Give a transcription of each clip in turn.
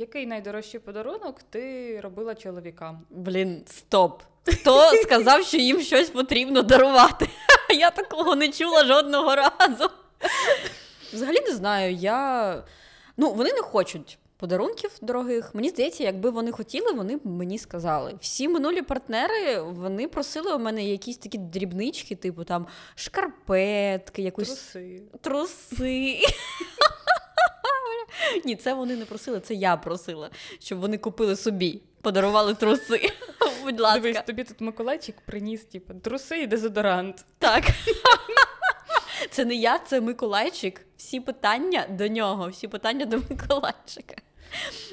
Який найдорожчий подарунок ти робила чоловікам? Блін, стоп. Хто сказав, що їм щось потрібно дарувати? Я такого не чула жодного разу. Взагалі не знаю. Я... Ну, вони не хочуть подарунків дорогих. Мені здається, якби вони хотіли, вони б мені сказали. Всі минулі партнери вони просили у мене якісь такі дрібнички, типу там шкарпетки, якусь Труси. труси. Ні, це вони не просили, це я просила, щоб вони купили собі, подарували труси. Будь ласка. Дивись, тобі тут Миколайчик приніс, типу, труси і дезодорант. Так. Це не я, це Миколайчик. Всі питання до нього, всі питання до Миколайчика.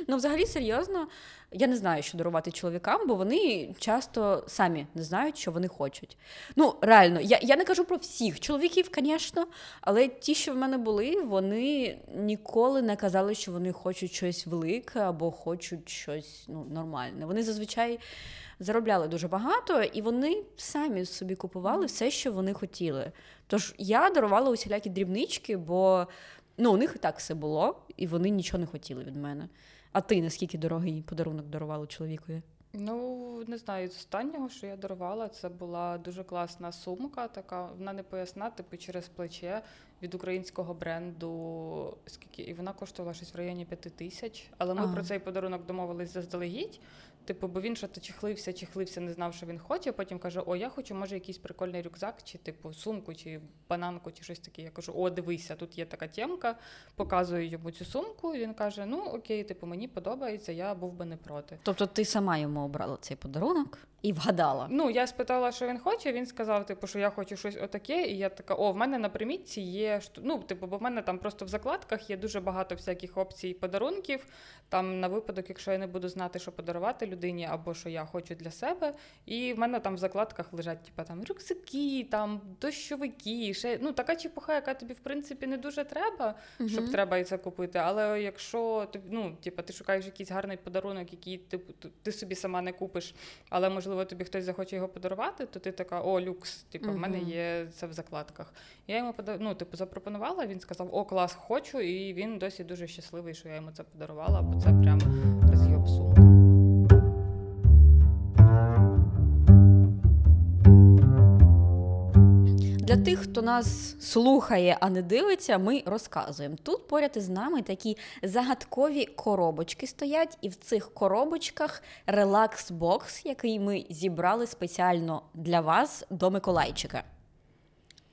Ну, взагалі, серйозно, я не знаю, що дарувати чоловікам, бо вони часто самі не знають, що вони хочуть. Ну, реально, я, я не кажу про всіх чоловіків, звісно, але ті, що в мене були, вони ніколи не казали, що вони хочуть щось велике або хочуть щось ну, нормальне. Вони зазвичай заробляли дуже багато, і вони самі собі купували все, що вони хотіли. Тож я дарувала усілякі дрібнички, бо ну, у них і так все було, і вони нічого не хотіли від мене. А ти наскільки дорогий подарунок дарувала чоловікові? Ну, не знаю, з останнього, що я дарувала, це була дуже класна сумка, така, вона не поясна, типу через плече від українського бренду. Скільки, і вона коштувала щось в районі п'яти тисяч. Але ми Ага. про цей подарунок домовились заздалегідь. Типу, бо він що то чехлився, чехлився, не знав, що він хоче. Потім каже: О, я хочу, може, якийсь прикольний рюкзак, чи типу сумку, чи бананку, чи щось таке. Я кажу: О, дивися, тут є така тємка. Показую йому цю сумку. І він каже: Ну окей, типу, мені подобається, я був би не проти. Тобто ти сама йому обрала цей подарунок і вгадала. Ну, я спитала, що він хоче. Він сказав, типу, що я хочу щось отаке. І я така, о, в мене на примітці є Ну, типу, бо в мене там просто в закладках є дуже багато всяких опцій подарунків. Там на випадок, якщо я не буду знати, що подарувати людині, або що я хочу для себе. І в мене там в закладках лежать, типу, там рюкзаки, там дощовики, ще ну така чепуха, яка тобі в принципі не дуже треба, щоб треба і це купити. Але якщо ти ну, типу, ти шукаєш якийсь гарний подарунок, який типу, ти- ти собі сама не купиш, але можливо тобі хтось захоче його подарувати, то ти така, о, люкс, типу, в мене є це в закладках. Я йому пода- ну, типу, запропонувала, він сказав, о, клас, хочу, і він досі дуже щасливий, що я йому це подарувала, бо це прям роз'єб сумка. Для тих, хто нас слухає, а не дивиться, ми розказуємо. Тут поряд із нами такі загадкові коробочки стоять, і в цих коробочках релакс-бокс, який ми зібрали спеціально для вас до Миколайчика.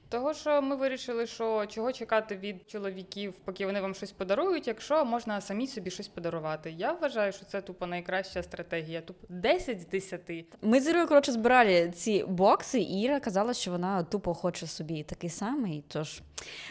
Того, що ми вирішили, що чого чекати від чоловіків, поки вони вам щось подарують, якщо можна самі собі щось подарувати. Я вважаю, що це тупо найкраща стратегія. Тупо 10 з 10. Ми з Ірою, коротше, збирали ці бокси, і Іра казала, що вона тупо хоче собі такий самий. Тож,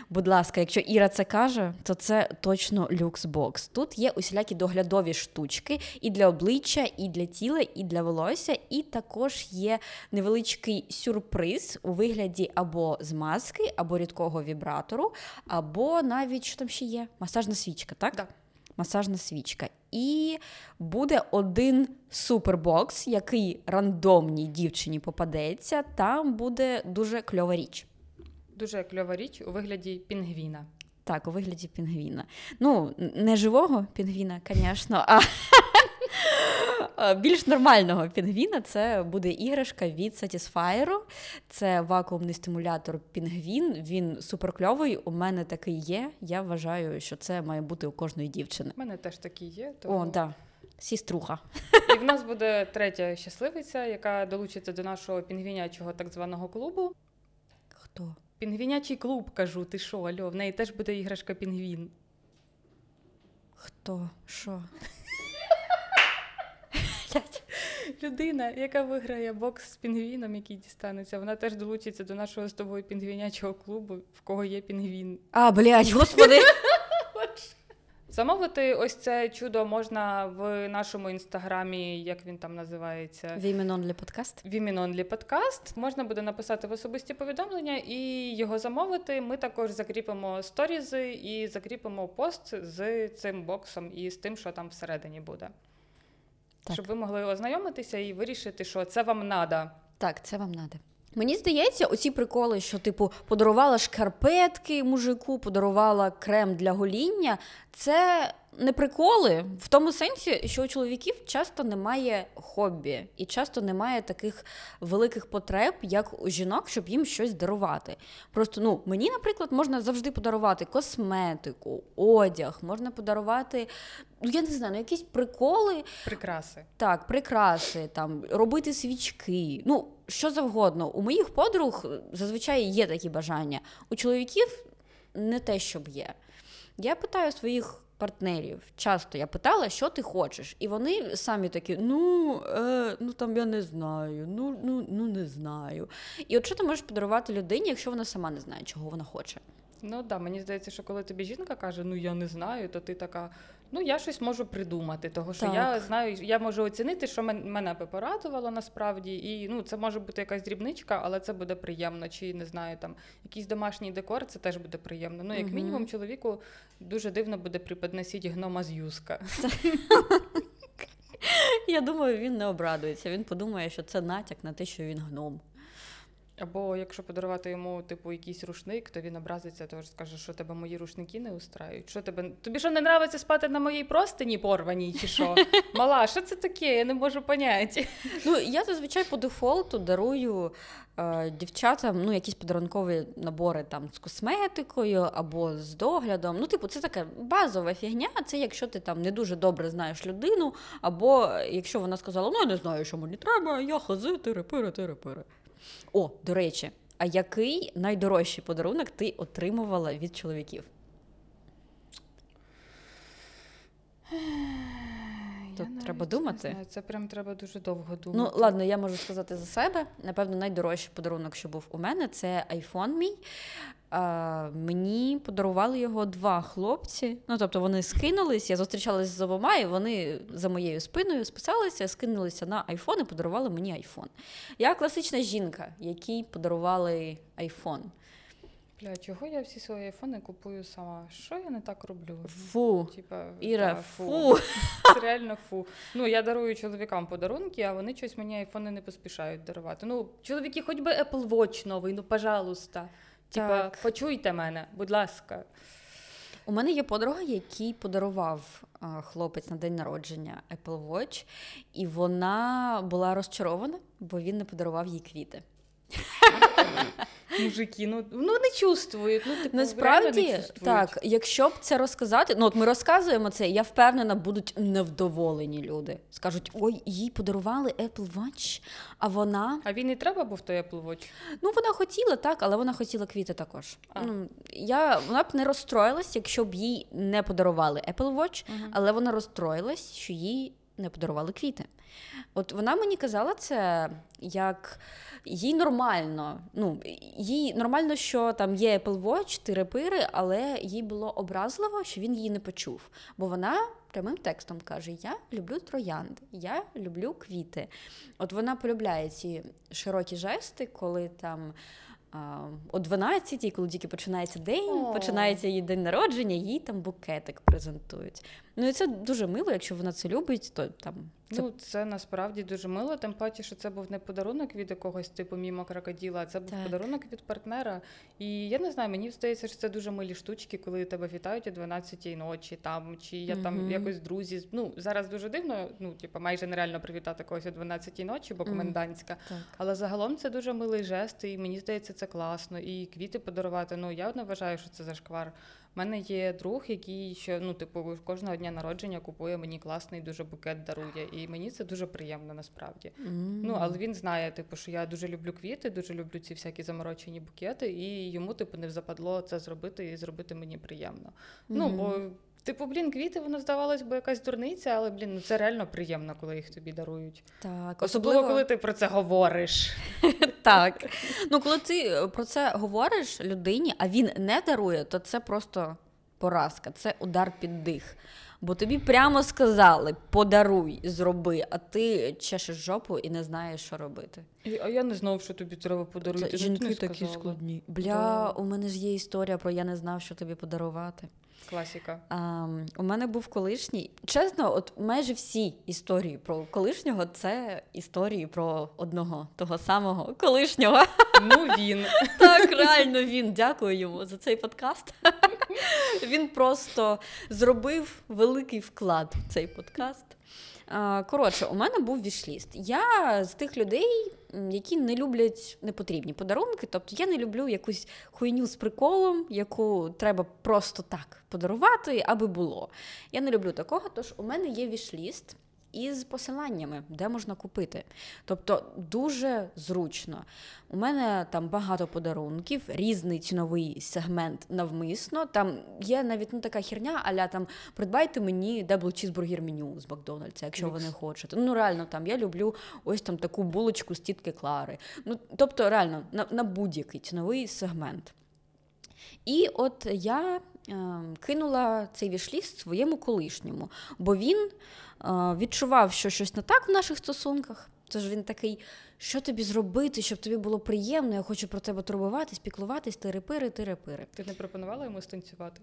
будь ласка, якщо Іра це каже, то це точно люкс-бокс. Тут є усілякі доглядові штучки і для обличчя, і для тіла, і для волосся, і також є невеличкий сюрприз у вигляді або змазки, або рідкого вібратору, або навіть що там ще є? Масажна свічка, так? Так. масажна свічка. І буде один супербокс, який рандомній дівчині попадеться. Там буде дуже кльова річ. Дуже кльова річ у вигляді пінгвіна. Так, у вигляді пінгвіна. Ну, не живого пінгвіна, звісно, а більш нормального пінгвіна це буде іграшка від Satisfyer. Це вакуумний стимулятор пінгвін. Він суперкльовий. У мене такий є. Я вважаю, що це має бути у кожної дівчини. У мене теж такі є. Тому... О, да. Сіструха. І в нас буде третя щасливиця, яка долучиться до нашого пінгвінячого так званого клубу. Хто? Пінгвінячий клуб, кажу, ти що, альо, в неї теж буде іграшка пінгвін. Хто? Що? Людина, яка виграє бокс з пінгвіном, який дістанеться, вона теж долучиться до нашого з тобою пінгвінячого клубу, в кого є пінгвін. А, блядь, господи. Замовити ось це чудо можна в нашому інстаграмі, як він там називається. Віменон для подкаст. Women Only Podcast. Можна буде написати в особисті повідомлення і його замовити. Ми також закріпимо сторізи і закріпимо пост з цим боксом і з тим, що там всередині буде. Так. Щоб ви могли ознайомитися і вирішити, що це вам надо. Так, це вам надо. Мені здається, оці приколи, що, типу, подарувала шкарпетки мужику, подарувала крем для гоління, це не приколи в тому сенсі, що у чоловіків часто немає хобі, і часто немає таких великих потреб, як у жінок, щоб їм щось дарувати. Просто ну мені, наприклад, можна завжди подарувати косметику, одяг, можна подарувати, ну я не знаю, ну, якісь приколи, Прикраси. так, прикраси, там робити свічки. Ну що завгодно. У моїх подруг зазвичай є такі бажання. У чоловіків не те, щоб є. Я питаю своїх партнерів. Часто я питала, що ти хочеш, і вони самі такі: ну, е, ну там я не знаю, ну, ну, ну не знаю. І от що ти можеш подарувати людині, якщо вона сама не знає, чого вона хоче? Ну так, да, мені здається, що коли тобі жінка каже, ну я не знаю, то ти така. Ну, я щось можу придумати, того що Так. я знаю, я можу оцінити, що мене би порадувало насправді. І ну, це може бути якась дрібничка, але це буде приємно. Чи не знаю, там якийсь домашній декор, це теж буде приємно. Ну, як Мгм. мінімум, чоловіку дуже дивно буде преподносити гнома з юска. Я думаю, він не обрадується. Він подумає, що це натяк на те, що він гном. Або якщо подарувати йому типу якийсь рушник, то він образиться, то скаже, що тебе мої рушники не устраюють. Що тебе тобі що не нравиться спати на моїй простині порваній, чи що? Мала, що це таке? Я не можу поняти. Ну, я зазвичай по дефолту дарую е, дівчатам ну, якісь подарункові набори там з косметикою або з доглядом. Ну, типу, це така базова фігня. Це якщо ти там не дуже добре знаєш людину, або якщо вона сказала, ну я не знаю, що мені треба, я хази, тири-пири, тири-пири. О, до речі, а який найдорожчий подарунок ти отримувала від чоловіків? Тут Я треба навіть думати. Не знаю, це прям треба дуже довго думати. Ну, ладно, я можу сказати за себе. Напевно, найдорожчий подарунок, що був у мене, це айфон мій. А, мені подарували його два хлопці. Ну, тобто вони скинулись, я зустрічалася з обома, і вони за моєю спиною списалися, скинулися на айфон і подарували мені айфон. Я класична жінка, якій подарували айфон. Бля, чого я всі свої айфони купую сама? Що я не так роблю? Фу. Типа, Іра, та, фу. Це реально фу. Ну, я дарую чоловікам подарунки, а вони щось мені айфони не поспішають дарувати. Ну, чоловіки, хоч би Apple Watch новий, ну, пожалуйста. Типа, почуйте мене, будь ласка. У мене є подруга, який подарував а, хлопець на день народження Apple Watch, і вона була розчарована, бо він не подарував їй квіти. Мужики, ну, ну не чувствують. Ну, типу, Насправді, не чувствують. так, якщо б це розказати, ну от ми розказуємо це, я впевнена, будуть невдоволені люди. Скажуть: ой, їй подарували Apple Watch, а вона. А він і треба був той Apple Watch? Ну, вона хотіла так, але вона хотіла квіти також. А. Ну, я, вона б не розстроїлась, якщо б їй не подарували Apple Watch, Мгм. але вона розстроїлась, що їй не подарували квіти. От вона мені казала це як їй нормально. Ну, їй нормально, що там є Apple Watch, тири-пири, але їй було образливо, що він її не почув. Бо вона прямим текстом каже: Я люблю троянди, я люблю квіти. От вона полюбляє ці широкі жести, коли там. О 12-й, коли тільки починається день, О. починається її день народження, їй там букетик презентують. Ну і це дуже мило, якщо вона це любить, то там це Ну, це насправді дуже мило, тим паче, що це був не подарунок від якогось типу мімо крокоділа, а це був Так. подарунок від партнера. І я не знаю, мені здається, що це дуже милі штучки, коли тебе вітають о 12-й ночі, там, чи я там Мгм. якось друзі. Ну, зараз дуже дивно, ну, типу, майже нереально привітати когось о 12-й ночі, бо комендантська. так. Але загалом це дуже милий жест, і мені здається, це класно. І квіти подарувати. Ну я не вважаю, що це зашквар. У мене є друг, який ще ну, типу, кожного дня народження купує мені класний дуже букет дарує. І мені це дуже приємно насправді. Ну, але він знає, типу, що я дуже люблю квіти, дуже люблю ці всякі заморочені букети, і йому, типу, не западло це зробити і зробити мені приємно. Ну, бо, типу, блін, квіти, воно здавалось би якась дурниця, але блін, ну це реально приємно, коли їх тобі дарують. Так, Особливо, коли ти про це говориш. так. Ну, коли ти е, про це говориш людині, а він не дарує, то це просто поразка, це удар під дих. Бо тобі прямо сказали: подаруй, зроби, а ти чешеш жопу і не знаєш, що робити. А я не знав, що тобі треба подарувати. Це жінки не такі складні. Бля, Да. у мене ж є історія про я не знав, що тобі подарувати. Класіка. А, у мене був колишній. Чесно, от майже всі історії про колишнього це історії про одного того самого колишнього. Ну він. Так, реально він. Дякую йому за цей подкаст. Він просто зробив великий вклад в цей подкаст. А, Коротше, у мене був вішліст. Я з тих людей, які не люблять непотрібні подарунки. Тобто я не люблю якусь хуйню з приколом, яку треба просто так подарувати, аби було. Я не люблю такого, тож у мене є вішліст. Із посиланнями, де можна купити. Тобто дуже зручно. У мене там багато подарунків, різний ціновий сегмент навмисно. Там є навіть ну, така херня, аля там придбайте мені double чізбургер меню з Макдональдса, якщо ви не хочете. Ну реально там я люблю ось там таку булочку з тітки Клари. Ну тобто, реально на, на будь-який ціновий сегмент. І от я е, кинула цей вішліст своєму колишньому, бо він відчував, що щось не так в наших стосунках. Тож він такий, що тобі зробити, щоб тобі було приємно, я хочу про тебе турбуватись, піклуватись, тири-пири, тири-пири. Ти не пропонувала йому станцювати?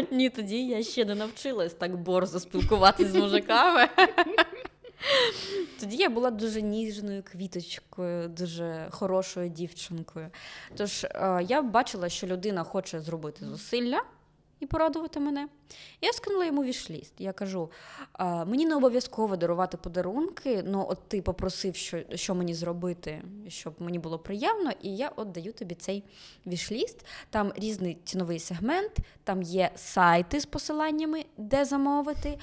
Ні, тоді я ще не навчилась так борзо спілкуватися з мужиками. Тоді я була дуже ніжною квіточкою, дуже хорошою дівчинкою. Тож е, я бачила, що людина хоче зробити зусилля і порадувати мене. Я скинула йому вішліст. Я кажу: мені не обов'язково дарувати подарунки, ну от ти попросив, що, що мені зробити, щоб мені було приємно, і я от даю тобі цей вішліст. Там різний ціновий сегмент, там є сайти з посиланнями, де замовити,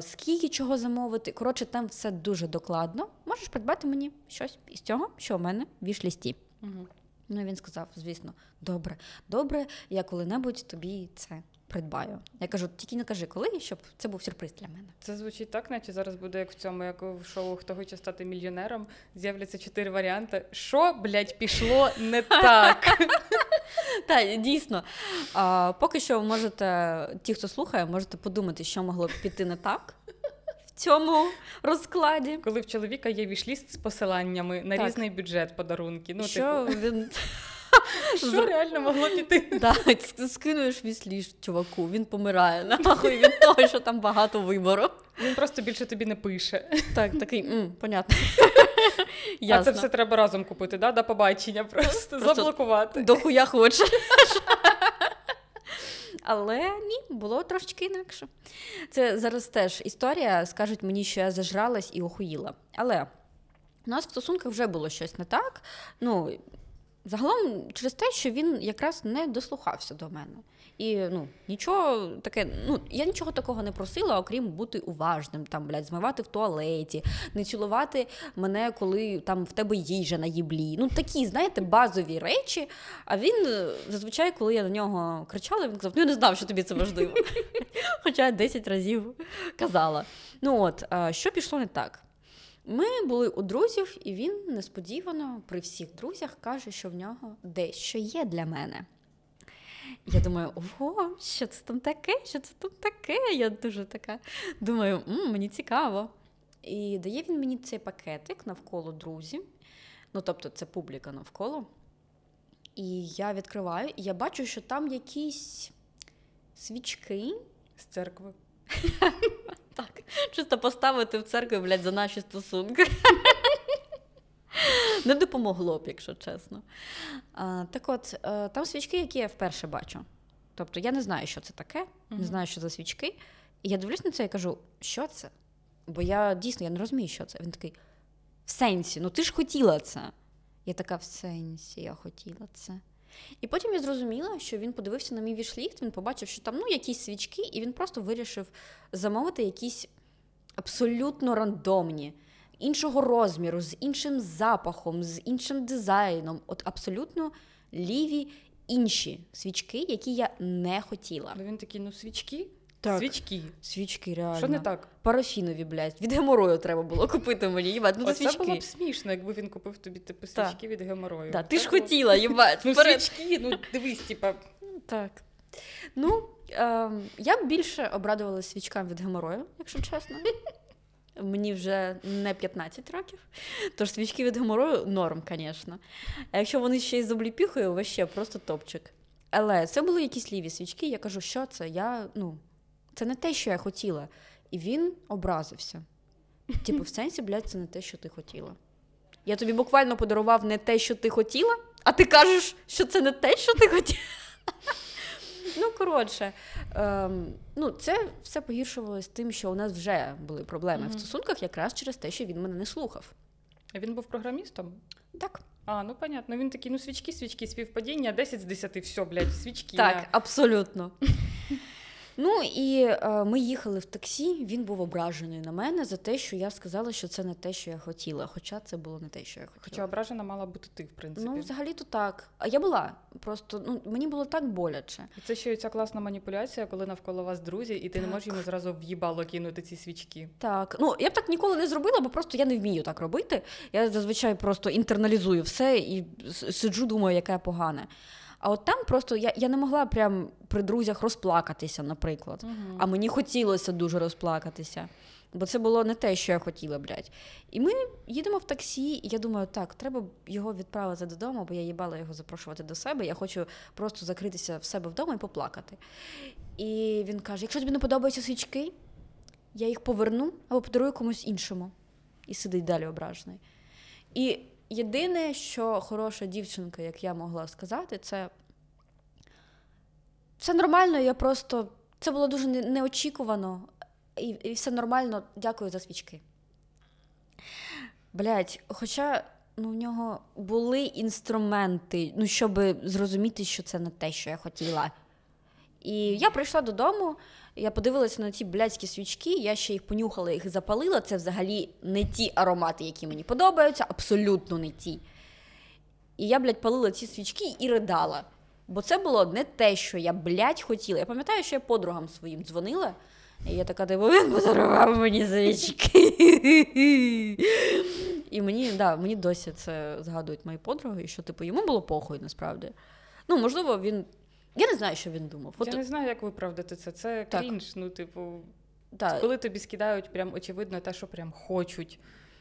скільки чого замовити. Коротше, там все дуже докладно. Можеш придбати мені щось із цього, що в мене в вішлісті. Угу. Ну, він сказав, звісно, добре, добре, я коли-небудь тобі це придбаю. Я кажу, тільки не кажи коли, щоб це був сюрприз для мене. Це звучить так, наче зараз буде як в цьому, як в шоу Хто хоче стати мільйонером. З'являться чотири варіанти. Що, блядь, пішло не так? Так, дійсно. А, поки що можете, ті, хто слухає, можете подумати, що могло б піти не так цьому розкладі. Коли в чоловіка є вішліст з посиланнями на Так. різний бюджет подарунки. Ну, що типу, він що реально могло піти? да, ск- скинуєш вісліш чуваку, він помирає нахуй від того, що там багато вибору. Він просто більше тобі не пише. Так, такий, м, понятно. А це все треба разом купити, да? до побачення, просто, Просто заблокувати. Дохуя хоче. Але ні, було трошечки інакше. Це зараз теж історія. Скажуть мені, що я зажралась і охуїла. Але у нас в стосунках вже було щось не так. Ну, загалом через те, що він якраз не дослухався до мене. І ну, нічого таке, ну я нічого такого не просила, окрім бути уважним, там, блядь, змивати в туалеті, не цілувати мене, коли там в тебе їжа на їблі. Ну такі, знаєте, базові речі. А він е, зазвичай, коли я на нього кричала, він казав: ну я не знав, що тобі це важливо. Хоча 10 разів казала. Ну от, що пішло не так? Ми були у друзів, і він несподівано при всіх друзях каже, що в нього дещо є для мене. Я думаю, ого, що це там таке? Що це там таке? Я дуже така думаю, «М, мені цікаво. І дає він мені цей пакетик навколо друзів. Ну, тобто, це публіка навколо. І я відкриваю, і я бачу, що там якісь свічки. З церкви. Так, чисто поставити в церкві, блядь, за наші стосунки. Не допомогло б, якщо чесно. А, так от, е, там свічки, які я вперше бачу. Тобто я не знаю, що це таке, не знаю, що за свічки. І я дивлюсь на це і кажу, що це? Бо я дійсно я не розумію, що це. Він такий: в сенсі, ну ти ж хотіла це. Я така, в сенсі, я хотіла це. І потім я зрозуміла, що він подивився на мій вішліфт, він побачив, що там ну, якісь свічки, і він просто вирішив замовити якісь абсолютно рандомні, іншого розміру, з іншим запахом, з іншим дизайном. От абсолютно ліві інші свічки, які я не хотіла. Бо він такий, ну свічки? Так. Свічки. Свічки реально. Що не так? Парафінові, блядь. Від геморою треба було купити мені. Їбать, ну це Оце свічки. було б смішно, якби він купив тобі типу Так. свічки від геморою. Да, ти ж було- хотіла, їбать. Ну, свічки, ну дивись, типа, Так. Ну, ем, я б більше обрадувалася свічкам від геморою, якщо чесно. Мені вже не 15 років, тож свічки від геморою норм, звісно. А якщо вони ще й з обліпіхою, вообще просто топчик. Але це були якісь ліві свічки, я кажу, що це? Я, ну, це не те, що я хотіла. І він образився. Типу, в сенсі, блядь, це не те, що ти хотіла. Я тобі буквально подарував не те, що ти хотіла, а ти кажеш, що це не те, що ти хотів. Ну, коротше, ем, ну, це все погіршувалося тим, що у нас вже були проблеми в стосунках якраз через те, що він мене не слухав. А Він був програмістом? Так, А, ну понятно. Він такий, ну свічки, свічки, співпадіння, 10 з 10, все, блядь, свічки. так, на. абсолютно. Ну і е, ми їхали в таксі. Він був ображений на мене за те, що я сказала, що це не те, що я хотіла. Хоча це було не те, що я хотіла. Хоча ображена мала бути ти, в принципі. Ну, взагалі-то так. А я була. Просто ну, мені було так боляче. І Це ще й ця класна маніпуляція, коли навколо вас друзі, і ти не можеш йому зразу в'їбало кинути ці свічки. Так, ну я б так ніколи не зробила, бо просто я не вмію так робити. Я зазвичай просто інтерналізую все і сиджу, думаю, яке погане. А от там просто я, я не могла прям при друзях розплакатися, наприклад. А мені хотілося дуже розплакатися. Бо це було не те, що я хотіла, блядь. І ми їдемо в таксі, і я думаю, так, треба його відправити додому, бо я їбала його запрошувати до себе. Я хочу просто закритися в себе вдома і поплакати. І він каже: якщо тобі не подобаються свічки, я їх поверну або подарую комусь іншому. І сидить далі ображений. І єдине, що хороша дівчинка, як я могла сказати, це все нормально, я просто. Це було дуже неочікувано. І, і все нормально, дякую за свічки. Блять, хоча ну, в нього були інструменти, ну, щоб зрозуміти, що це не те, що я хотіла. І я прийшла додому, я подивилася на ці блядські свічки, я ще їх понюхала, їх запалила. Це взагалі не ті аромати, які мені подобаються, абсолютно не ті. І я, блядь, палила ці свічки і ридала. Бо це було не те, що я, блядь, хотіла. Я пам'ятаю, що я подругам своїм дзвонила. І я така, типу, він подарував мені свічки. І мені, да, мені досі це згадують мої подруги, що типу йому було похуй насправді. Ну, можливо, він. Я не знаю, що він думав. От, Я не знаю, як виправдати це. Це Так. крінж. Ну, типу, да. коли тобі скидають прям очевидно те, що прям хочуть.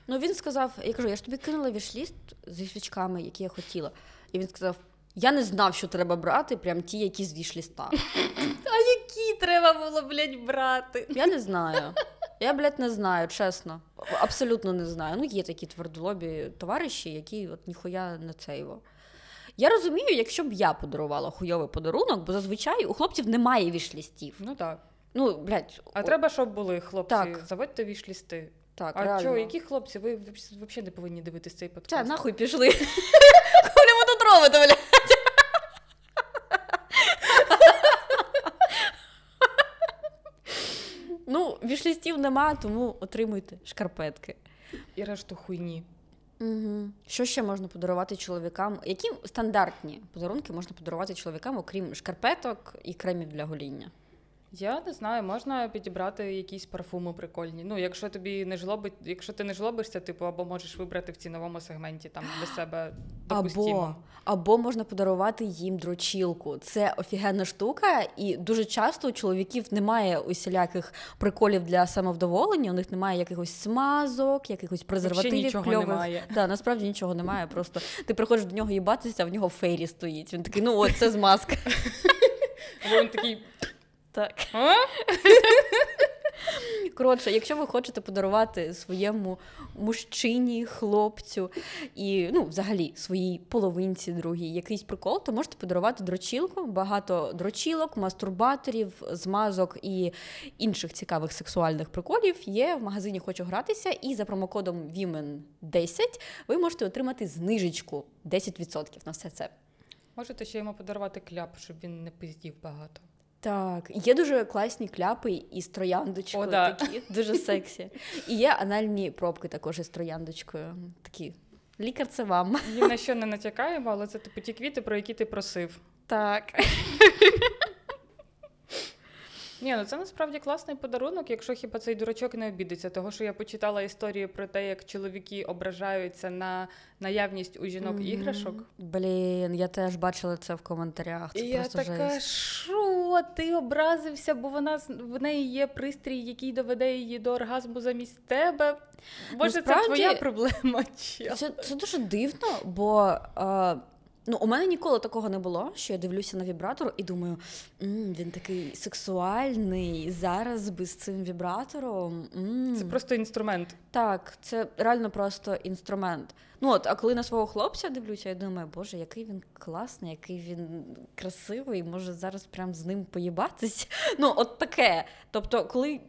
Ну він сказав: я кажу, я ж тобі кинула вішліст зі свічками, які я хотіла. І він сказав: я не знав, що треба брати, прям ті, які з вішліста. А які треба було, блядь, брати? Я не знаю. Я, блядь, не знаю, чесно. Абсолютно не знаю. Ну, є такі твердолобі товариші, які от ніхуя не цейво. Я розумію, якщо б я подарувала хуйовий подарунок, бо зазвичай у хлопців немає вішлістів. Ну так. Ну, блядь, А о- треба, щоб були хлопці. Так. Заводьте вішлісти. так, а реально. чого, які хлопці? Ви взагалі не повинні дивитись цей Та, подкаст. нахуй пішли. Коли ми тут робите, блядь? Ну, вішлістів нема, тому отримуйте шкарпетки. І решту хуйні. Угу. Що ще можна подарувати чоловікам? Які стандартні подарунки можна подарувати чоловікам, окрім шкарпеток і кремів для гоління? Я не знаю, можна підібрати якісь парфуми прикольні. Ну, якщо тобі не жлобить, якщо ти не жлобишся, типу, або можеш вибрати в ціновому сегменті там для себе допустимо. Або, або можна подарувати їм дрочілку. Це офігенна штука, і дуже часто у чоловіків немає усіляких приколів для самовдоволення. У них немає якихось смазок, якихось презервативів нічого кльових. немає. Да, насправді нічого немає. Просто ти приходиш до нього їбатися, а в нього фейрі стоїть. Він такий, ну от це змазка. Або він такий. Так. Коротше, якщо ви хочете подарувати своєму мужчині, хлопцю і ну, взагалі своїй половинці другій якийсь прикол, то можете подарувати дрочілку, багато дрочілок, мастурбаторів, змазок і інших цікавих сексуальних приколів є в магазині Хочу гратися, і за промокодом WOMEN10 ви можете отримати знижечку 10% на все це. Можете ще йому подарувати кляп, щоб він не пиздів багато. Так, є дуже класні кляпи із трояндочкою, О, да. такі дуже сексі. І є анальні пробки також із трояндочкою. Такі. Лікар, це вам. Ні на що не натякаємо, але це типу ті квіти, про які ти просив. Так. Ні, ну це насправді класний подарунок, якщо хіба цей дурачок не обідеться. Того, що я почитала історії про те, як чоловіки ображаються на наявність у жінок іграшок. Блін, я теж бачила це в коментарях. Це І я просто така, жесть. Ти образився, бо вона в неї є пристрій, який доведе її до оргазму замість тебе. Боже, Насправді, це твоя проблема. Чи? Це, це дуже дивно, бо е, Ну, у мене ніколи такого не було, що я дивлюся на вібратор і думаю, «М, він такий сексуальний. Зараз би з цим вібратором. м». Це просто інструмент. Так, це реально просто інструмент. Ну от, а коли на свого хлопця дивлюся, я думаю, боже, який він класний, який він красивий, може зараз прям з ним поїбатись. Ну, от таке. Тобто, коли.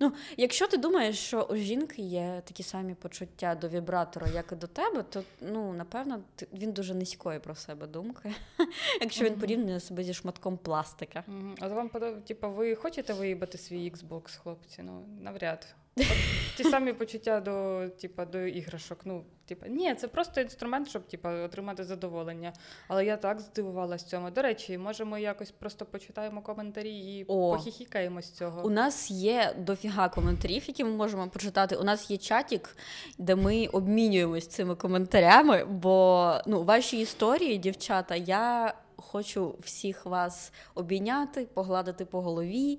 Ну, якщо ти думаєш, що у жінки є такі самі почуття до вібратора, як і до тебе, то ну напевно він дуже низької про себе думки, якщо він порівнює себе зі шматком пластика. А вам подобається, типу, ви хочете виїбати свій Xbox, хлопці? Ну, навряд. Ті самі почуття до, типа, до іграшок. Ну, типа, ні, це просто інструмент, щоб типа, отримати задоволення. Але я так здивувалась цьому. До речі, може, ми якось просто почитаємо коментарі і О. похіхікаємо з цього. У нас є дофіга коментарів, які ми можемо почитати. У нас є чатік, де ми обмінюємось цими коментарями. Бо ну, ваші історії, дівчата, я хочу всіх вас обійняти, погладити по голові.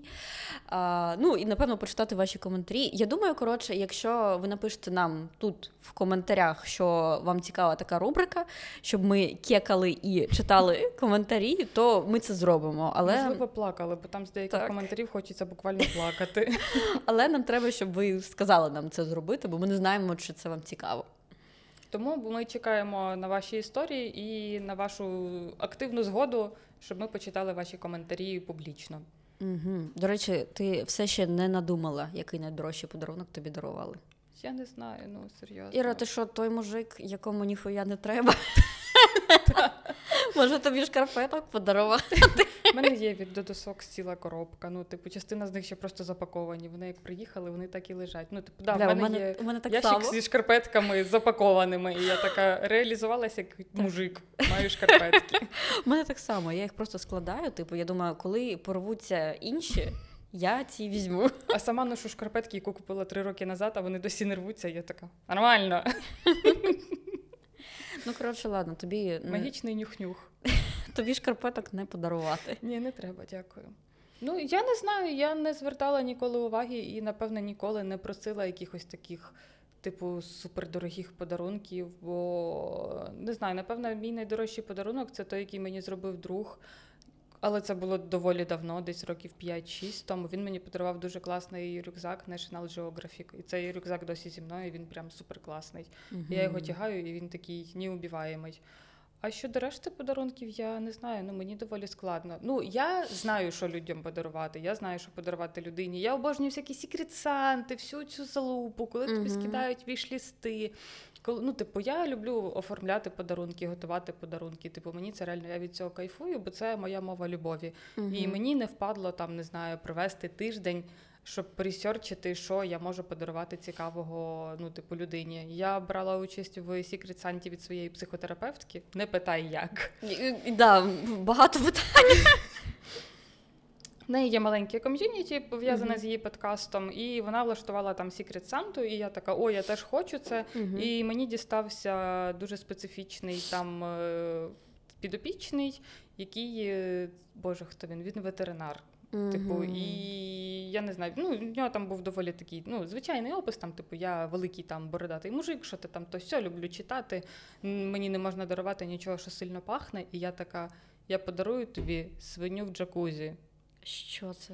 А, ну і напевно почитати ваші коментарі. Я думаю, коротше, якщо ви напишете нам тут в коментарях, що вам цікава така рубрика, щоб ми кекали і читали коментарі, то ми це зробимо. Але Можливо, плакали, бо там з деяких Так. коментарів хочеться буквально плакати. Але нам треба, щоб ви сказали нам це зробити, бо ми не знаємо, чи це вам цікаво. Тому ми чекаємо на ваші історії і на вашу активну згоду, щоб ми почитали ваші коментарі публічно. Угу. До речі, ти все ще не надумала, який найдорожчий подарунок тобі дарували. Я не знаю, ну серйозно. Іра, ти що, той мужик, якому ніхуя не треба? Може тобі шкарпеток подарувати? У мене є від додосок ціла коробка. Ну, типу, частина з них ще просто запаковані. Вони як приїхали, вони так і лежать. Ну, типу, да, Бля, в у мене, мене, є у мене так ящик само. зі шкарпетками запакованими. І я така реалізувалася як мужик. Маю шкарпетки. У мене так само. Я їх просто складаю. Типу, я думаю, коли порвуться інші, я ці візьму. А сама ношу шкарпетки, яку купила три роки назад, а вони досі не рвуться. Я така, нормально. Ну, коротше, ладно, тобі, Магічний нюх-нюх. тобі шкарпеток не подарувати. Ні, не треба, дякую. Ну, я не знаю, я не звертала ніколи уваги і, напевно, ніколи не просила якихось таких, типу, супердорогих подарунків. Бо не знаю, напевно, мій найдорожчий подарунок це той, який мені зробив друг. Але це було доволі давно, десь років 5-6 тому. Він мені подарував дуже класний рюкзак National Geographic. І цей рюкзак досі зі мною, він прям суперкласний. Я його тягаю, і він такий неубіваємий. А щодо решти подарунків, я не знаю. Ну мені доволі складно. Ну я знаю, що людям подарувати. Я знаю, що подарувати людині. Я обожнюю всякі секрет-санти, всю цю залупу, коли тобі скидають віш-лісти. Коли, ну, типу, я люблю оформляти подарунки, готувати подарунки. Типу, мені це реально я від цього кайфую, бо це моя мова любові. І мені не впадло там, не знаю, провести тиждень, щоб присерчити, що я можу подарувати цікавого, ну, типу, людині. Я брала участь в Secret Санті від своєї психотерапевтки. Не питай як. Да, багато питань. В неї є маленьке ком'юніті, пов'язане Мгм. з її подкастом, і вона влаштувала там Secret Санту, і я така, о, я теж хочу це. І мені дістався дуже специфічний там е, підопічний, який, е, боже, хто він? Він ветеринар. Типу, і я не знаю, ну в нього там був доволі такий, ну, звичайний опис, там, типу, я великий там бородатий мужик, що ти там то все, люблю читати. Мені не можна дарувати нічого, що сильно пахне. І я така, я подарую тобі свиню в джакузі. Що це?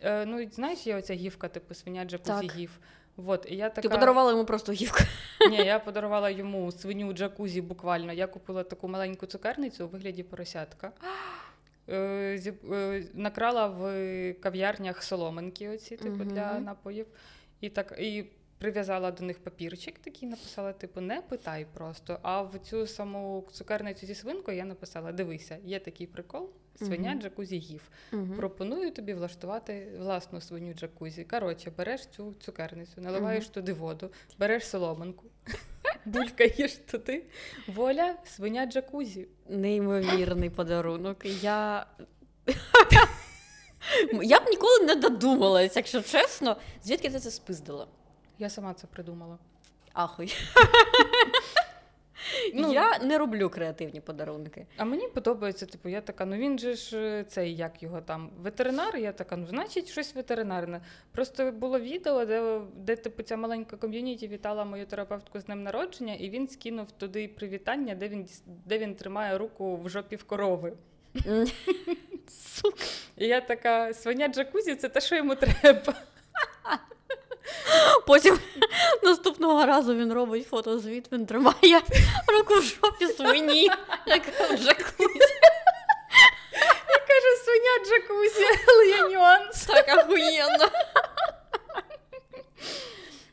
Е, ну, знаєш, є оця гівка, типу, свиня джакузі Так. гів. Вот, і я така... Ти подарувала йому просто гівку. Ні, я подарувала йому свиню джакузі буквально. Я купила таку маленьку цукерницю у вигляді поросятка. Е, е, Накрала в кав'ярнях соломинки, оці, типу, для напоїв. І так і прив'язала до них папірчик такий, написала: типу, не питай просто. А в цю саму цукерницю зі свинкою я написала: дивися, є такий прикол, свиня джакузі гів. Пропоную тобі влаштувати власну свиню джакузі. Коротше, береш цю цукерницю, наливаєш туди воду, береш соломинку, булькаєш туди. Воля, свиня джакузі. Неймовірний подарунок. Я. Я б ніколи не додумалась, якщо чесно. Звідки ти це спиздила? Я сама це придумала. Ахуй. Ну, Я не роблю креативні подарунки. А мені подобається, типу, я така, ну він же ж е, цей, як його там, ветеринар. Я така, ну значить, щось ветеринарне. Просто було відео, де, де типу, ця маленька ком'юніті вітала мою терапевтку з днем народження, і він скинув туди привітання, де він де він тримає руку в жопі в корови. Сука. І я така, свиня джакузі, це те, що йому треба. Потім наступного разу він робить фотозвіт, він тримає руку в жопі свині, джакузі. Каже, свиня джакузі, але є нюанс. Так охуєнно.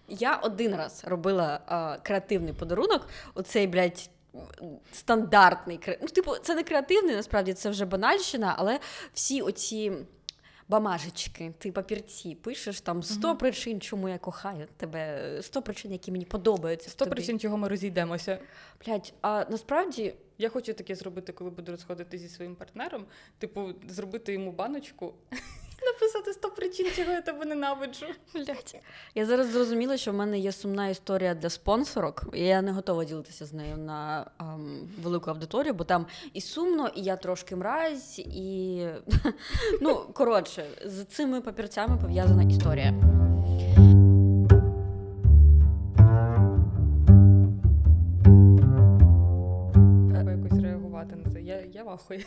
Я один раз робила а, креативний подарунок. Оцей, блядь, стандартний. Ну, типу, це не креативний, насправді це вже банальщина, але всі оці. Бамажечки, ти папірці пишеш там 100 Мгм. причин, чому я кохаю тебе, 100 причин, які мені подобаються. в Сто тобі. причин, чого ми розійдемося. Блять, а насправді Я хочу таке зробити, коли буду розходити зі своїм партнером. Типу, зробити йому баночку написати 100 причин, чого я тебе ненавиджу. Блять. Я зараз зрозуміла, що в мене є сумна історія для спонсорок, і я не готова ділитися з нею на ем, велику аудиторію, бо там і сумно, і я трошки мразь, і ну коротше, з цими папірцями пов'язана історія. Треба якось реагувати на це. Я, я вахую.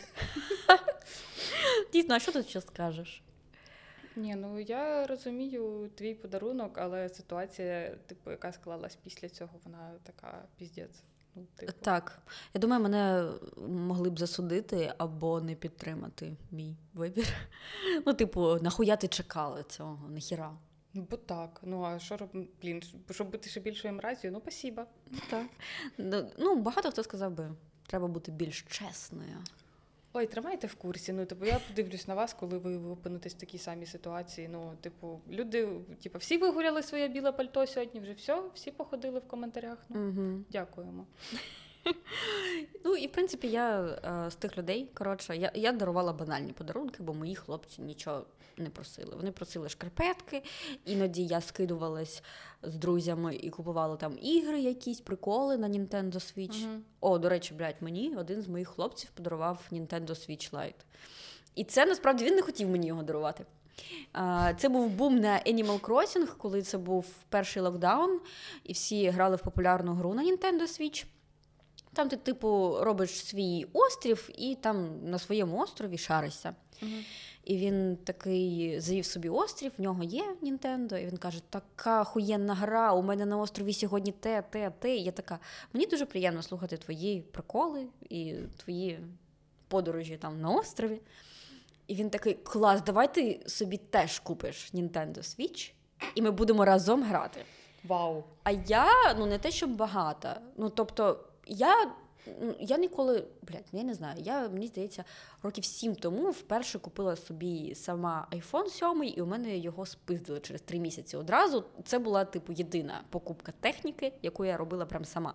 Дійсно, а що ти ще скажеш? Ні, ну я розумію твій подарунок, але ситуація, типу, яка склалась після цього, вона така піздець. Ну, типу. Так, я думаю, мене могли б засудити або не підтримати мій вибір. Ну, типу, нахуя ти чекала цього? Нахіра? Ну, бо так. Ну а що роб... блін, щоб бути ще більшою мразію, ну спасіба. Так. Ну, Ну, багато хто сказав би, треба бути більш чесною. Ой, тримайте в курсі. Ну, типу, я подивлюсь на вас, коли ви опинитесь в такій самій ситуації. Ну, типу, люди, типу, всі вигуляли своє біле пальто сьогодні, вже все, всі походили в коментарях. Ну, Угу. дякуємо. Ну і в принципі я е, з тих людей. Коротше, я, я дарувала банальні подарунки, бо мої хлопці нічого не просили. Вони просили шкарпетки, іноді я скидувалась з друзями і купувала там ігри, якісь приколи на Nintendo Switch. Мгм. О, до речі, блядь, мені один з моїх хлопців подарував Nintendo Switch Lite. І це насправді він не хотів мені його дарувати. Це був бум на Animal Crossing, коли це був перший локдаун, і всі грали в популярну гру на Nintendo Switch. Там ти, типу, робиш свій острів і там на своєму острові шаришся. Мгм. І він такий завів собі острів, в нього є Нінтендо, і він каже: така охуєнна гра, у мене на острові сьогодні те, те, те. І я така, мені дуже приємно слухати твої приколи і твої подорожі там на острові. І він такий: клас, давай ти собі теж купиш Nintendo Switch, і ми будемо разом грати. Вау. А я ну не те, щоб багата. Ну тобто, я, я ніколи, блядь, я не знаю. Я мені здається, років сім тому вперше купила собі сама iPhone 7, і у мене його спиздили через три місяці одразу. Це була типу єдина покупка техніки, яку я робила прям сама.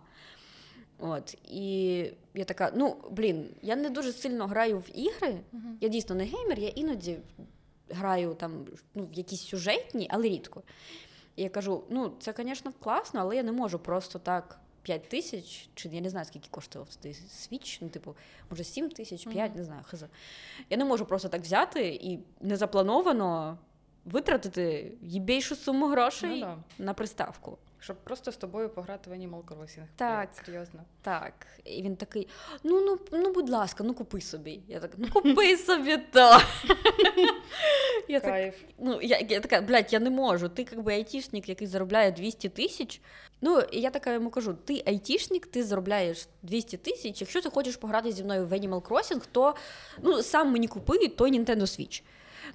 От і я така: ну блін, я не дуже сильно граю в ігри. Мгм. Я дійсно не геймер, я іноді граю там ну, в якісь сюжетні, але рідко. І я кажу: ну, це, звісно, класно, але я не можу просто так 5 тисяч, чи я не знаю, скільки коштував цей Switch, ну, типу, може, 7 тисяч, 5, Мгм. не знаю, хз. Я не можу просто так взяти і незаплановано витратити їбейшу суму грошей Ну, да. на приставку. Щоб просто з тобою пограти в Animal Crossing. Так. Серйозно. Так. І він такий: ну, ну, ну, будь ласка, ну купи собі. Я так, ну купи собі то. Я так, Ну, я, я така, блядь, я не можу. Ти якби айтішник, який заробляє 200 тисяч. Ну, і я така йому кажу: ти айтішник, ти заробляєш 200 тисяч. Якщо ти хочеш пограти зі мною в Animal Crossing, то ну, сам мені купи той Nintendo Switch.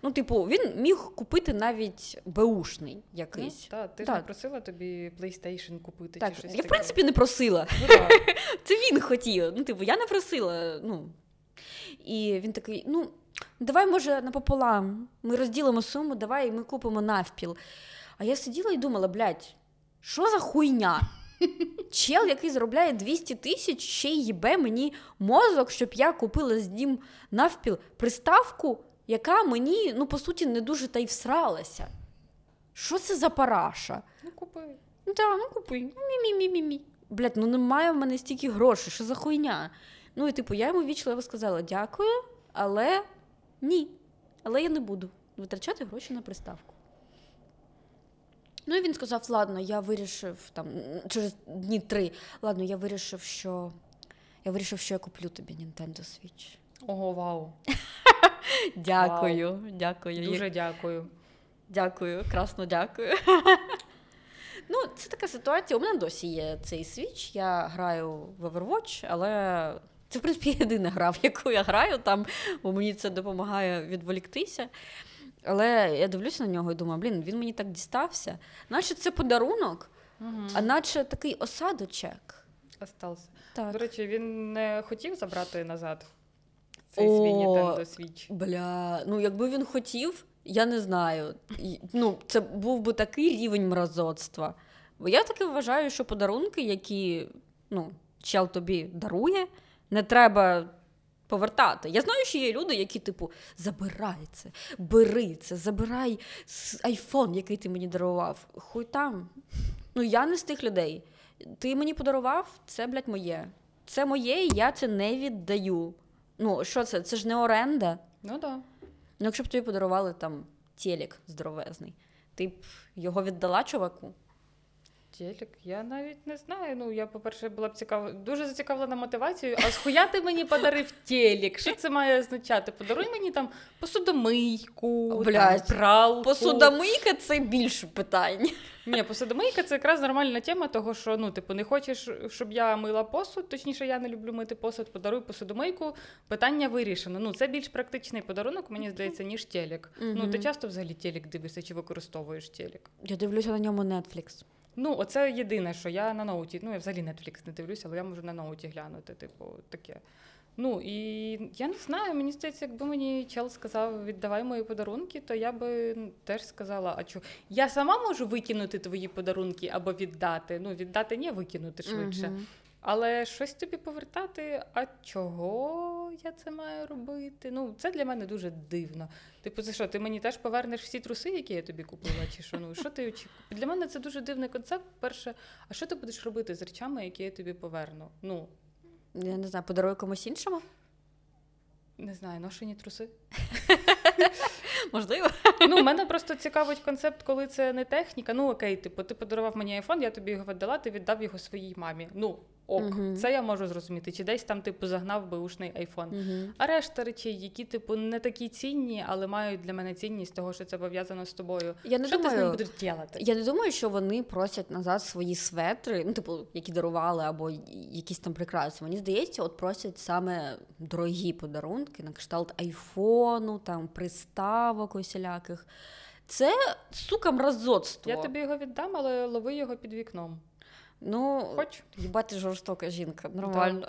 Ну, типу, він міг купити навіть беушний Ну, якийсь. та, ти ж Так. не просила тобі PlayStation купити так, чи щось я таке? в принципі не просила. Ну, да. Це він хотів. Ну, типу, я не просила. Ну. І він такий: ну, давай, може, напополам. Ми розділимо суму, давай ми купимо навпіл. А я сиділа і думала, блядь, що за хуйня? Чел, який заробляє 200 тисяч, ще й їбе мені мозок, щоб я купила з ним навпіл приставку, яка мені, ну, по суті, не дуже та й всралася. Що це за параша? Ну, купи. Ну так, ну купуй. Мі-мі-мі-мі. блядь, ну немає в мене стільки грошей, що за хуйня? Ну і типу, я йому вічливо сказала дякую, але ні. Але я не буду витрачати гроші на приставку. Ну і він сказав: ладно, я вирішив там через дні три. Ладно, я вирішив, що я вирішив, що я куплю тобі Nintendo Switch. Ого, вау. Дякую, дякую. Дуже дякую. Дякую, красно дякую. ну, це така ситуація. У мене досі є цей свіч. Я граю в Overwatch, але це, в принципі, єдина гра, в яку я граю там, бо мені це допомагає відволіктися. Але я дивлюся на нього і думаю, блін, він мені так дістався. Наче це подарунок, Угу. а наче такий осадочок. Остався. Так. До речі, він не хотів забрати назад цей О. свій Nintendo Switch. Бля, ну якби він хотів, я не знаю. Ну, це був би такий рівень мразоцтва. Бо я таки вважаю, що подарунки, які ну, чел тобі дарує, не треба повертати. Я знаю, що є люди, які, типу, забирай це, бери це, забирай айфон, який ти мені дарував. Хуй там. Ну, я не з тих людей. Ти мені подарував, це, блядь, моє. Це моє, і я це не віддаю. Ну, що це? Це ж не оренда. Ну так. Ну, якщо б тобі подарували там телек здоровезний, ти б його віддала чуваку? Телек, я навіть не знаю. Ну, я, по-перше, була б цікава, дуже зацікавлена мотивацією. А схуя ти мені подарив телек? Що це має означати? Подаруй мені там посудомийку, Блядь, пралку. Посудомийка це більше питань. Ні, посудомийка це якраз нормальна тема, того що ну, типу, не хочеш, щоб я мила посуд, точніше, я не люблю мити посуд, подаруй посудомийку. Питання вирішено. Ну, це більш практичний подарунок, мені здається, ніж телек. Ну, ти часто взагалі телек дивишся чи використовуєш телек? Я дивлюся на ньому Netflix. Ну, оце єдине, що я на ноуті. Ну, я взагалі Netflix не дивлюся, але я можу на ноуті глянути, типу, таке. Ну і я не знаю, мені здається, якби мені чел сказав, віддавай мої подарунки, то я би теж сказала, а чу Я сама можу викинути твої подарунки або віддати. Ну, віддати ні, викинути швидше. Мгм. Але щось тобі повертати, а чого я це маю робити? Ну, це для мене дуже дивно. Типу, це що, ти мені теж повернеш всі труси, які я тобі купила, чи що? Ну, що ти очікуєш? Для мене це дуже дивний концепт. Перше, а що ти будеш робити з речами, які я тобі поверну? Ну, Я не знаю, подарую комусь іншому? не знаю, ношені труси. Можливо. Ну, мене просто цікавить концепт, коли це не техніка. Ну окей, типу, ти подарував мені айфон, я тобі його віддала, ти віддав його своїй мамі. Ну, ок, Мгм. це я можу зрозуміти. Чи десь там, типу, загнав беушний айфон. Мгм. А решта речей, які, типу, не такі цінні, але мають для мене цінність того, що це пов'язано з тобою. Я не що ти з ним думаю, будеш робити? Я не думаю, що вони просять назад свої светри, ну, типу, які дарували, або якісь там прикраси. Мені здається, от просять саме дорогі подарунки на кшталт айфону, там приставок усіляких. Це сука мразоцтво. Я тобі його віддам, але лови його під вікном. Ну, Хоч? їбати жорстока жінка, нормально.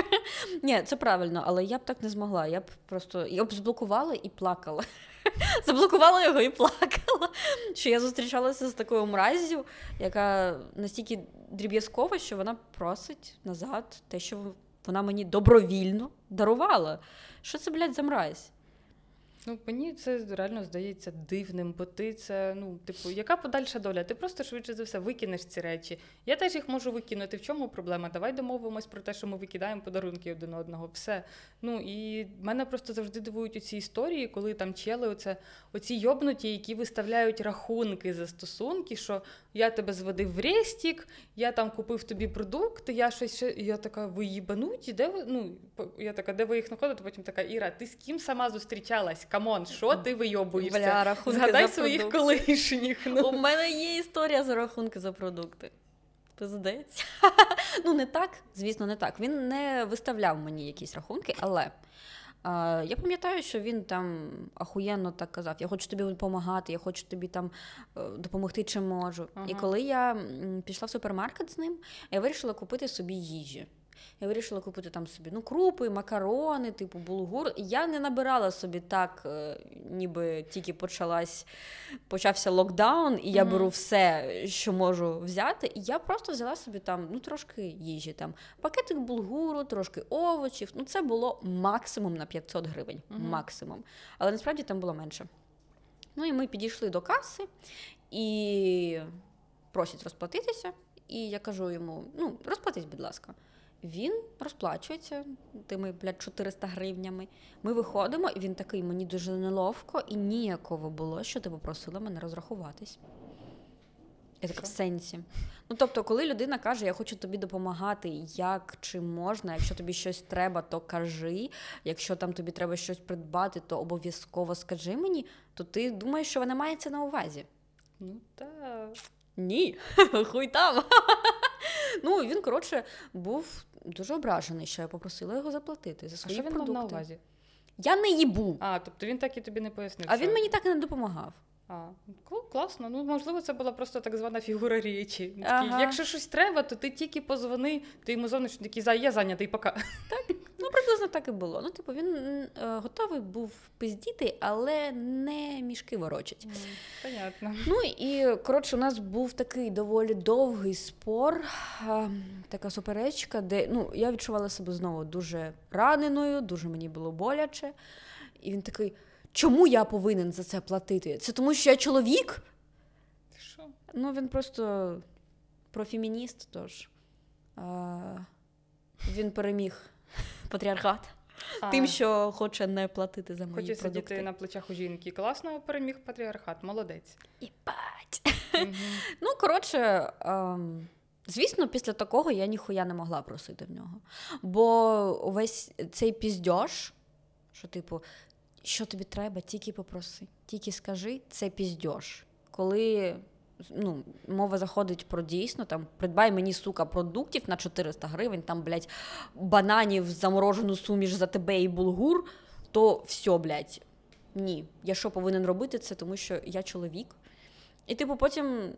Ні, це правильно, але я б так не змогла. Я б просто я б заблокувала і плакала. Заблокувала його і плакала. Що я зустрічалася з такою мразю, яка настільки дріб'язкова, що вона просить назад те, що вона мені добровільно дарувала. Що це, блядь, за мразь? Ну, мені це реально здається дивним, бо ти це, ну, типу, яка подальша доля? Ти просто швидше за все викинеш ці речі. Я теж їх можу викинути. В чому проблема? Давай домовимось про те, що ми викидаємо подарунки один одного. Все. Ну і мене просто завжди дивують оці історії, коли там чели, оце, оці йобнуті, які виставляють рахунки за стосунки, що я тебе зводив в рестік, я там купив тобі продукти, я щось ще. Я така, ви їбануті, де ви? Ну, я така, де ви їх знаходите? Потім така, Іра, ти з ким сама зустрічалась? Come on, що ти вийобуєшся? Бля, рахунки Згадай за своїх продукти. колишніх. Ну. У мене є історія за рахунки за продукти. Пиздець. ну, не так, звісно, не так. Він не виставляв мені якісь рахунки, але я пам'ятаю, що він там ахуєнно так казав: я хочу тобі допомагати, я хочу тобі там е, допомогти, чим можу. І коли я пішла в супермаркет з ним, я вирішила купити собі їжі. Я вирішила купити там собі ну, крупи, макарони, типу булгур. Я не набирала собі так, е, ніби тільки почалась, почався локдаун, і я Мгм. беру все, що можу взяти. І я просто взяла собі там ну, трошки їжі, там пакетик булгуру, трошки овочів. Ну, це було максимум на 500 гривень. Мгм. Максимум. Але насправді там було менше. Ну і ми підійшли до каси і просять розплатитися. І я кажу йому: ну, розплатись, будь ласка. Він розплачується тими, блядь, 400 гривнями. Ми виходимо, і він такий, мені дуже неловко і ніяково було, що ти попросила мене розрахуватись. Я така в сенсі. Ну, тобто, коли людина каже, я хочу тобі допомагати, як чи можна, якщо тобі щось треба, то кажи. Якщо там тобі треба щось придбати, то обов'язково скажи мені, то ти думаєш, що вона має це на увазі. Ну та Ні, хуй там. ну, він, коротше, був дуже ображений, що я попросила його заплатити за а свої що він мав на увазі? Я не їбу. А, тобто він так і тобі не пояснив. А що- він мені так і не допомагав. А, кл- класно. Ну, можливо, це була просто так звана фігура речі. Ага. Якщо щось треба, то ти тільки позвони, ти йому зовнішньо такий, «За, я зайнятий, пока. Ну, приблизно так і було. Ну, типу, він е, готовий був пиздіти, але не мішки ворочать. Понятно. Ну і коротше, у нас був такий доволі довгий спор, а, така суперечка, де ну, я відчувала себе знову дуже раненою, дуже мені було боляче. І він такий: чому я повинен за це платити? Це тому, що я чоловік? Що? Ну, він просто профемініст, тож а, він переміг патріархат А, тим, що хоче не платити за мої Хоче продукти. сидіти на плечах у жінки. Класно переміг патріархат, молодець. І бать. Ну, коротше, ем, звісно, після такого я ніхуя не могла просити в нього. Бо увесь цей піздьош, що, типу, що тобі треба, тільки попроси, тільки скажи, це піздьош. Коли ну, мова заходить про дійсно, там, придбай мені, сука, продуктів на 400 гривень, там, блядь, бананів, заморожену суміш за тебе і булгур, то все, блядь, ні. Я що повинен робити це, тому що я чоловік. І, типу, потім.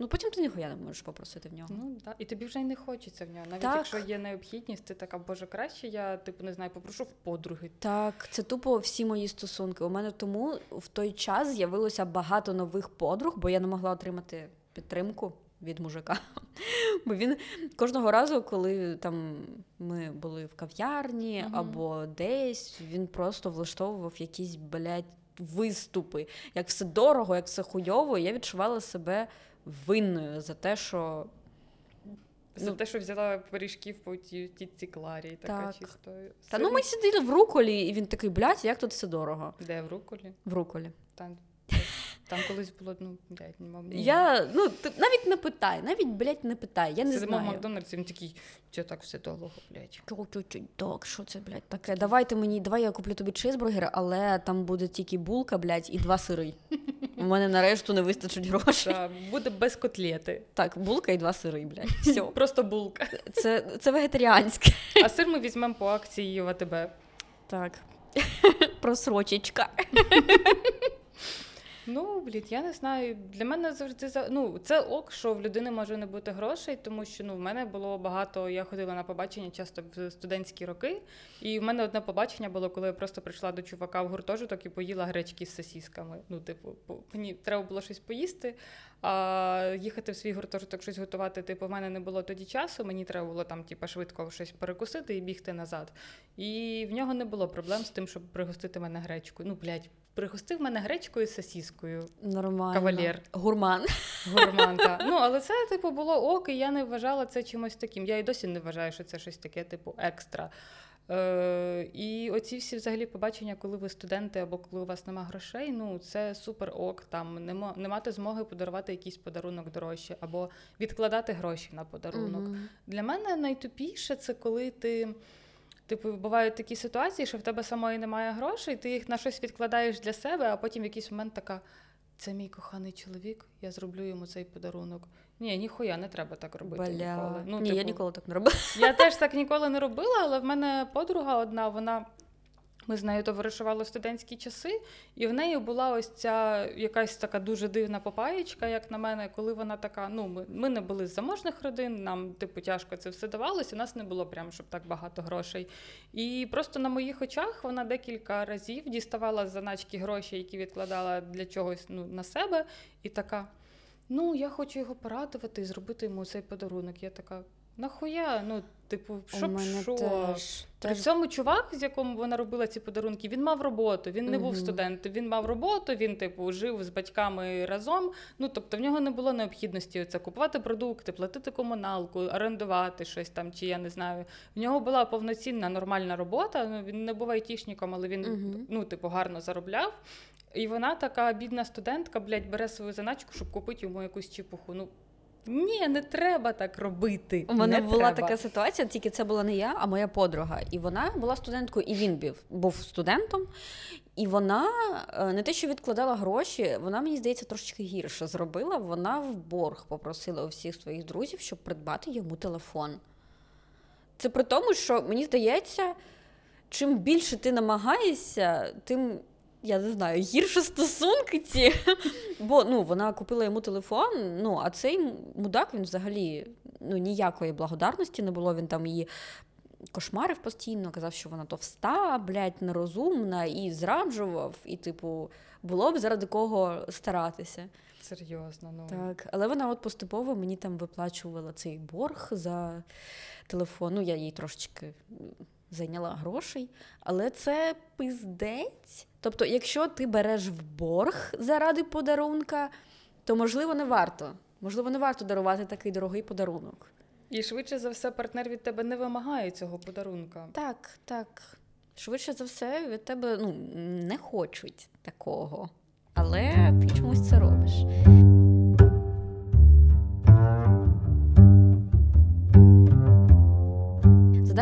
Ну, потім ти ніхуя не можеш попросити в нього. Ну, да. І тобі вже й не хочеться в нього. Навіть Так. якщо є необхідність, ти така, боже, краще, я, типу, не знаю, попрошу в подруги. Так, це тупо всі мої стосунки. У мене тому в той час з'явилося багато нових подруг, бо я не могла отримати підтримку від мужика. Бо він кожного разу, коли там ми були в кав'ярні Мгм. або десь, він просто влаштовував якісь, блядь, виступи. Як все дорого, як все хуйово, і я відчувала себе винною за те, що За Ну. те, що взяла пиріжків по ті- тітці Кларі, така Так. чисто. Та ну ми сиділи в руколі, і він такий, блядь, як тут все дорого. Де в руколі? В руколі. Там, там колись було, ну, блядь, не мав. Я ну ти навіть не питай, навіть блядь, не питай. Я не Сидимо в. Макдональдсі, він такий, що так все довго, блядь. Чу-чу-чу, Так, що це, блядь, таке? Давайте мені, давай я куплю тобі чизбургер, але там буде тільки булка, блядь, і два сири. У мене на решту не вистачить грошей. Та, буде без котлети. Так, булка і два сири, блядь. Все. Просто булка. Це, це вегетаріанське. А сир ми візьмемо по акції в АТБ. Так. Просрочечка. Ну, блін, я не знаю. Для мене завжди за ну це ок, що в людини може не бути грошей, тому що ну в мене було багато. Я ходила на побачення часто в студентські роки, і в мене одне побачення було, коли я просто прийшла до чувака в гуртожиток і поїла гречки з сосісками. Ну, типу, мені треба було щось поїсти. А їхати в свій гуртожиток щось готувати, типу, в мене не було тоді часу. Мені треба було там, типу, швидко щось перекусити і бігти назад. І в нього не було проблем з тим, щоб пригостити мене гречкою. Ну, блядь, пригостив мене гречкою з сосіскою. Нормально. Кавалєр. Гурман. Гурманта. Ну, але це, типу, було ок, і я не вважала це чимось таким. Я і досі не вважаю, що це щось таке, типу, екстра. Е, і оці всі взагалі побачення, коли ви студенти або коли у вас нема грошей, ну це супер ок. Там не, не мати змоги подарувати якийсь подарунок дорожче, або відкладати гроші на подарунок. Мгм. Для мене найтупіше це коли ти. Типу, бувають такі ситуації, що в тебе самої немає грошей, ти їх на щось відкладаєш для себе, а потім в якийсь момент така: це мій коханий чоловік, я зроблю йому цей подарунок. Ні, ніхуя, не треба так робити Бля. ніколи. Ну, Ні, я типу, ніколи так не робила. я теж так ніколи не робила, але в мене подруга одна, вона. Ми з нею товаришували в студентські часи, і в неї була ось ця якась така дуже дивна попаєчка, як на мене, коли вона така. Ну, ми, ми не були з заможних родин, нам, типу, тяжко це все давалося. У нас не було прям, щоб так багато грошей. І просто на моїх очах вона декілька разів діставала заначки гроші, які відкладала для чогось ну, на себе, і така. Ну, я хочу його порадувати і зробити йому цей подарунок. Я така, Нахуя? Ну, типу, У щоб що? теж, При теж цьому чувак, з якому вона робила ці подарунки, він мав роботу. Він не був Мгм. студентом. Він мав роботу, він, типу, жив з батьками разом. Ну тобто в нього не було необхідності це купувати продукти, платити комуналку, орендувати щось там, чи я не знаю. В нього була повноцінна нормальна робота. Ну він не був айтішником, але він Мгм. ну, типу, гарно заробляв. І вона така бідна студентка, блядь, бере свою заначку, щоб купити йому якусь чепуху. Ну ні, не треба так робити. У мене не була треба. така ситуація, тільки це була не я, а моя подруга. І вона була студенткою, і він був, був студентом. І вона е, не те, що відкладала гроші, вона, мені здається, трошечки гірше зробила. Вона в борг попросила у всіх своїх друзів, щоб придбати йому телефон. Це при тому, що мені здається, чим більше ти намагаєшся, тим. Я не знаю, гірше стосунки ці. Бо ну, вона купила йому телефон, ну, а цей мудак він взагалі ну, ніякої благодарності не було. Він там її кошмарив постійно, казав, що вона товста, блядь, нерозумна, і зраджував, і, типу, було б заради кого старатися. Серйозно, ну. Так, але вона от поступово мені там виплачувала цей борг за телефон. Ну, я їй трошечки зайняла грошей, але це пиздець. Тобто, якщо ти береш в борг заради подарунка, то можливо не варто. Можливо, не варто дарувати такий дорогий подарунок. І швидше за все, партнер від тебе не вимагає цього подарунка. Так, так. Швидше за все, від тебе ну, не хочуть такого. Але ти чомусь це робиш.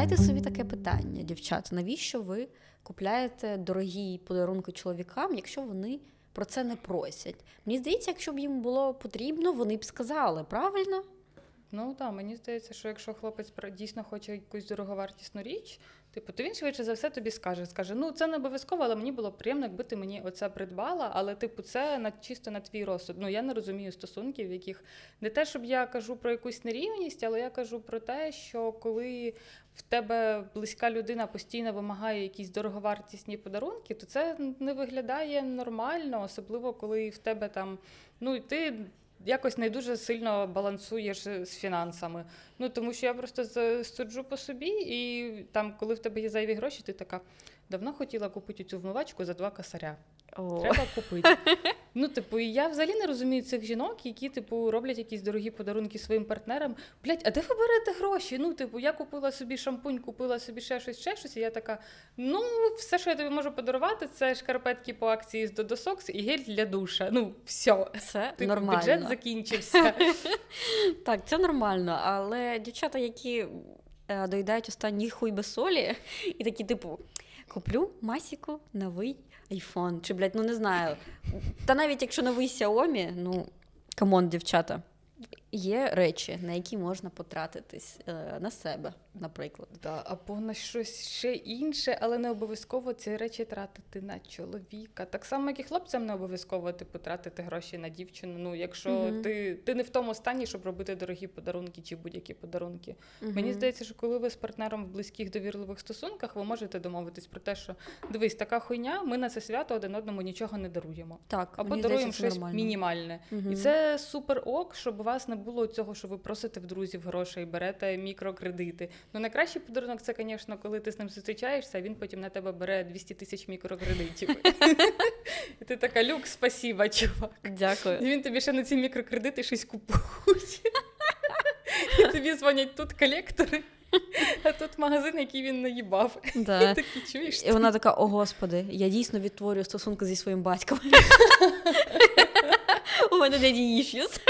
Задайте собі таке питання, дівчата. Навіщо ви купляєте дорогі подарунки чоловікам, якщо вони про це не просять? Мені здається, якщо б їм було потрібно, вони б сказали, правильно? Ну так, мені здається, що якщо хлопець дійсно хоче якусь дороговартісну річ, типу, то він швидше за все тобі скаже. Скаже: ну це не обов'язково, але мені було приємно, якби ти мені оце придбала. Але, типу, це на чисто на твій розсуд. Ну я не розумію стосунків, яких не те, щоб я кажу про якусь нерівність, але я кажу про те, що коли в тебе близька людина постійно вимагає якісь дороговартісні подарунки, то це не виглядає нормально, особливо коли в тебе там, ну ти якось не дуже сильно балансуєш з фінансами. Ну тому що я просто суджу по собі, і там, коли в тебе є зайві гроші, ти така. Давно хотіла купити цю вмивачку за два косаря. О. Треба купити. Ну, типу, і я взагалі не розумію цих жінок, які, типу, роблять якісь дорогі подарунки своїм партнерам. Блять, а де ви берете гроші? Ну, типу, я купила собі шампунь, купила собі ще щось, ще щось, і я така: ну, все, що я тобі можу подарувати, це шкарпетки по акції з Додосокс і гель для душа. Ну, все. Це Типу, нормально. бюджет закінчився. Так, це нормально, але дівчата, які е, доїдають останній хуй без солі, і такі, типу, куплю масіку новий айфон. Чи, блядь, ну не знаю. Та навіть якщо новий Xiaomi, ну, come on, дівчата. Є речі, на які можна потратитись е, на себе, наприклад. Да, або на щось ще інше, але не обов'язково ці речі тратити на чоловіка. Так само, як і хлопцям не обов'язково типу, тратити гроші на дівчину. Ну, якщо Мгм. ти, ти не в тому стані, щоб робити дорогі подарунки чи будь-які подарунки. Мені здається, що коли ви з партнером в близьких довірливих стосунках, ви можете домовитись про те, що дивись, така хуйня, ми на це свято один одному нічого не даруємо. так, Або даруємо здається, щось нормально. мінімальне. Мгм. І це супер ок, щоб у вас не було цього, що ви просите в друзів грошей, берете мікрокредити. Ну найкращий подарунок це, звісно, коли ти з ним зустрічаєшся, а він потім на тебе бере 200 тисяч мікрокредитів. І ти така люк, спасіба, чувак. Дякую. І він тобі ще на ці мікрокредити щось купує. І тобі дзвонять тут колектори, а тут магазин, який він наїбав. Да. І такий чуєш. І вона така: о господи, я дійсно відтворюю стосунки зі своїм батьком. У мене дяді issues.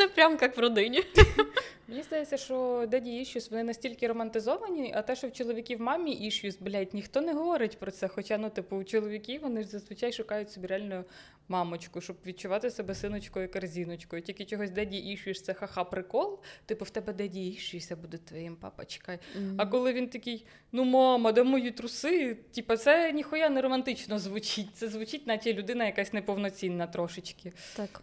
Все прям як в родині. Мені здається, що деді ішюс вони настільки романтизовані, а те, що в чоловіків мамі ішюс, блядь, ніхто не говорить про це. Хоча, ну, типу, у чоловіків вони ж зазвичай шукають собі реально мамочку, щоб відчувати себе синочкою корзіночкою. Тільки чогось деді ішюс це ха-ха прикол. Типу, в тебе деді ішюс, я буду твоїм папочкою. А коли він такий, ну мама, де мої труси? Типа, це ніхуя не романтично звучить. Це звучить, наче людина якась неповноцінна трошечки. Так,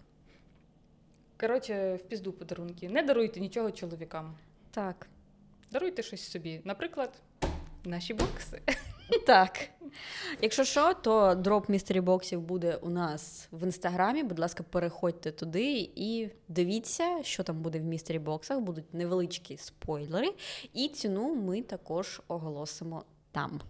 Коротше, в пізду подарунки. Не даруйте нічого чоловікам. так. Даруйте щось собі. Наприклад, наші бокси. Так. Якщо що, то дроп містері боксів буде у нас в інстаграмі. Будь ласка, переходьте туди і дивіться, що там буде в містері боксах. Будуть невеличкі спойлери, і ціну ми також оголосимо там.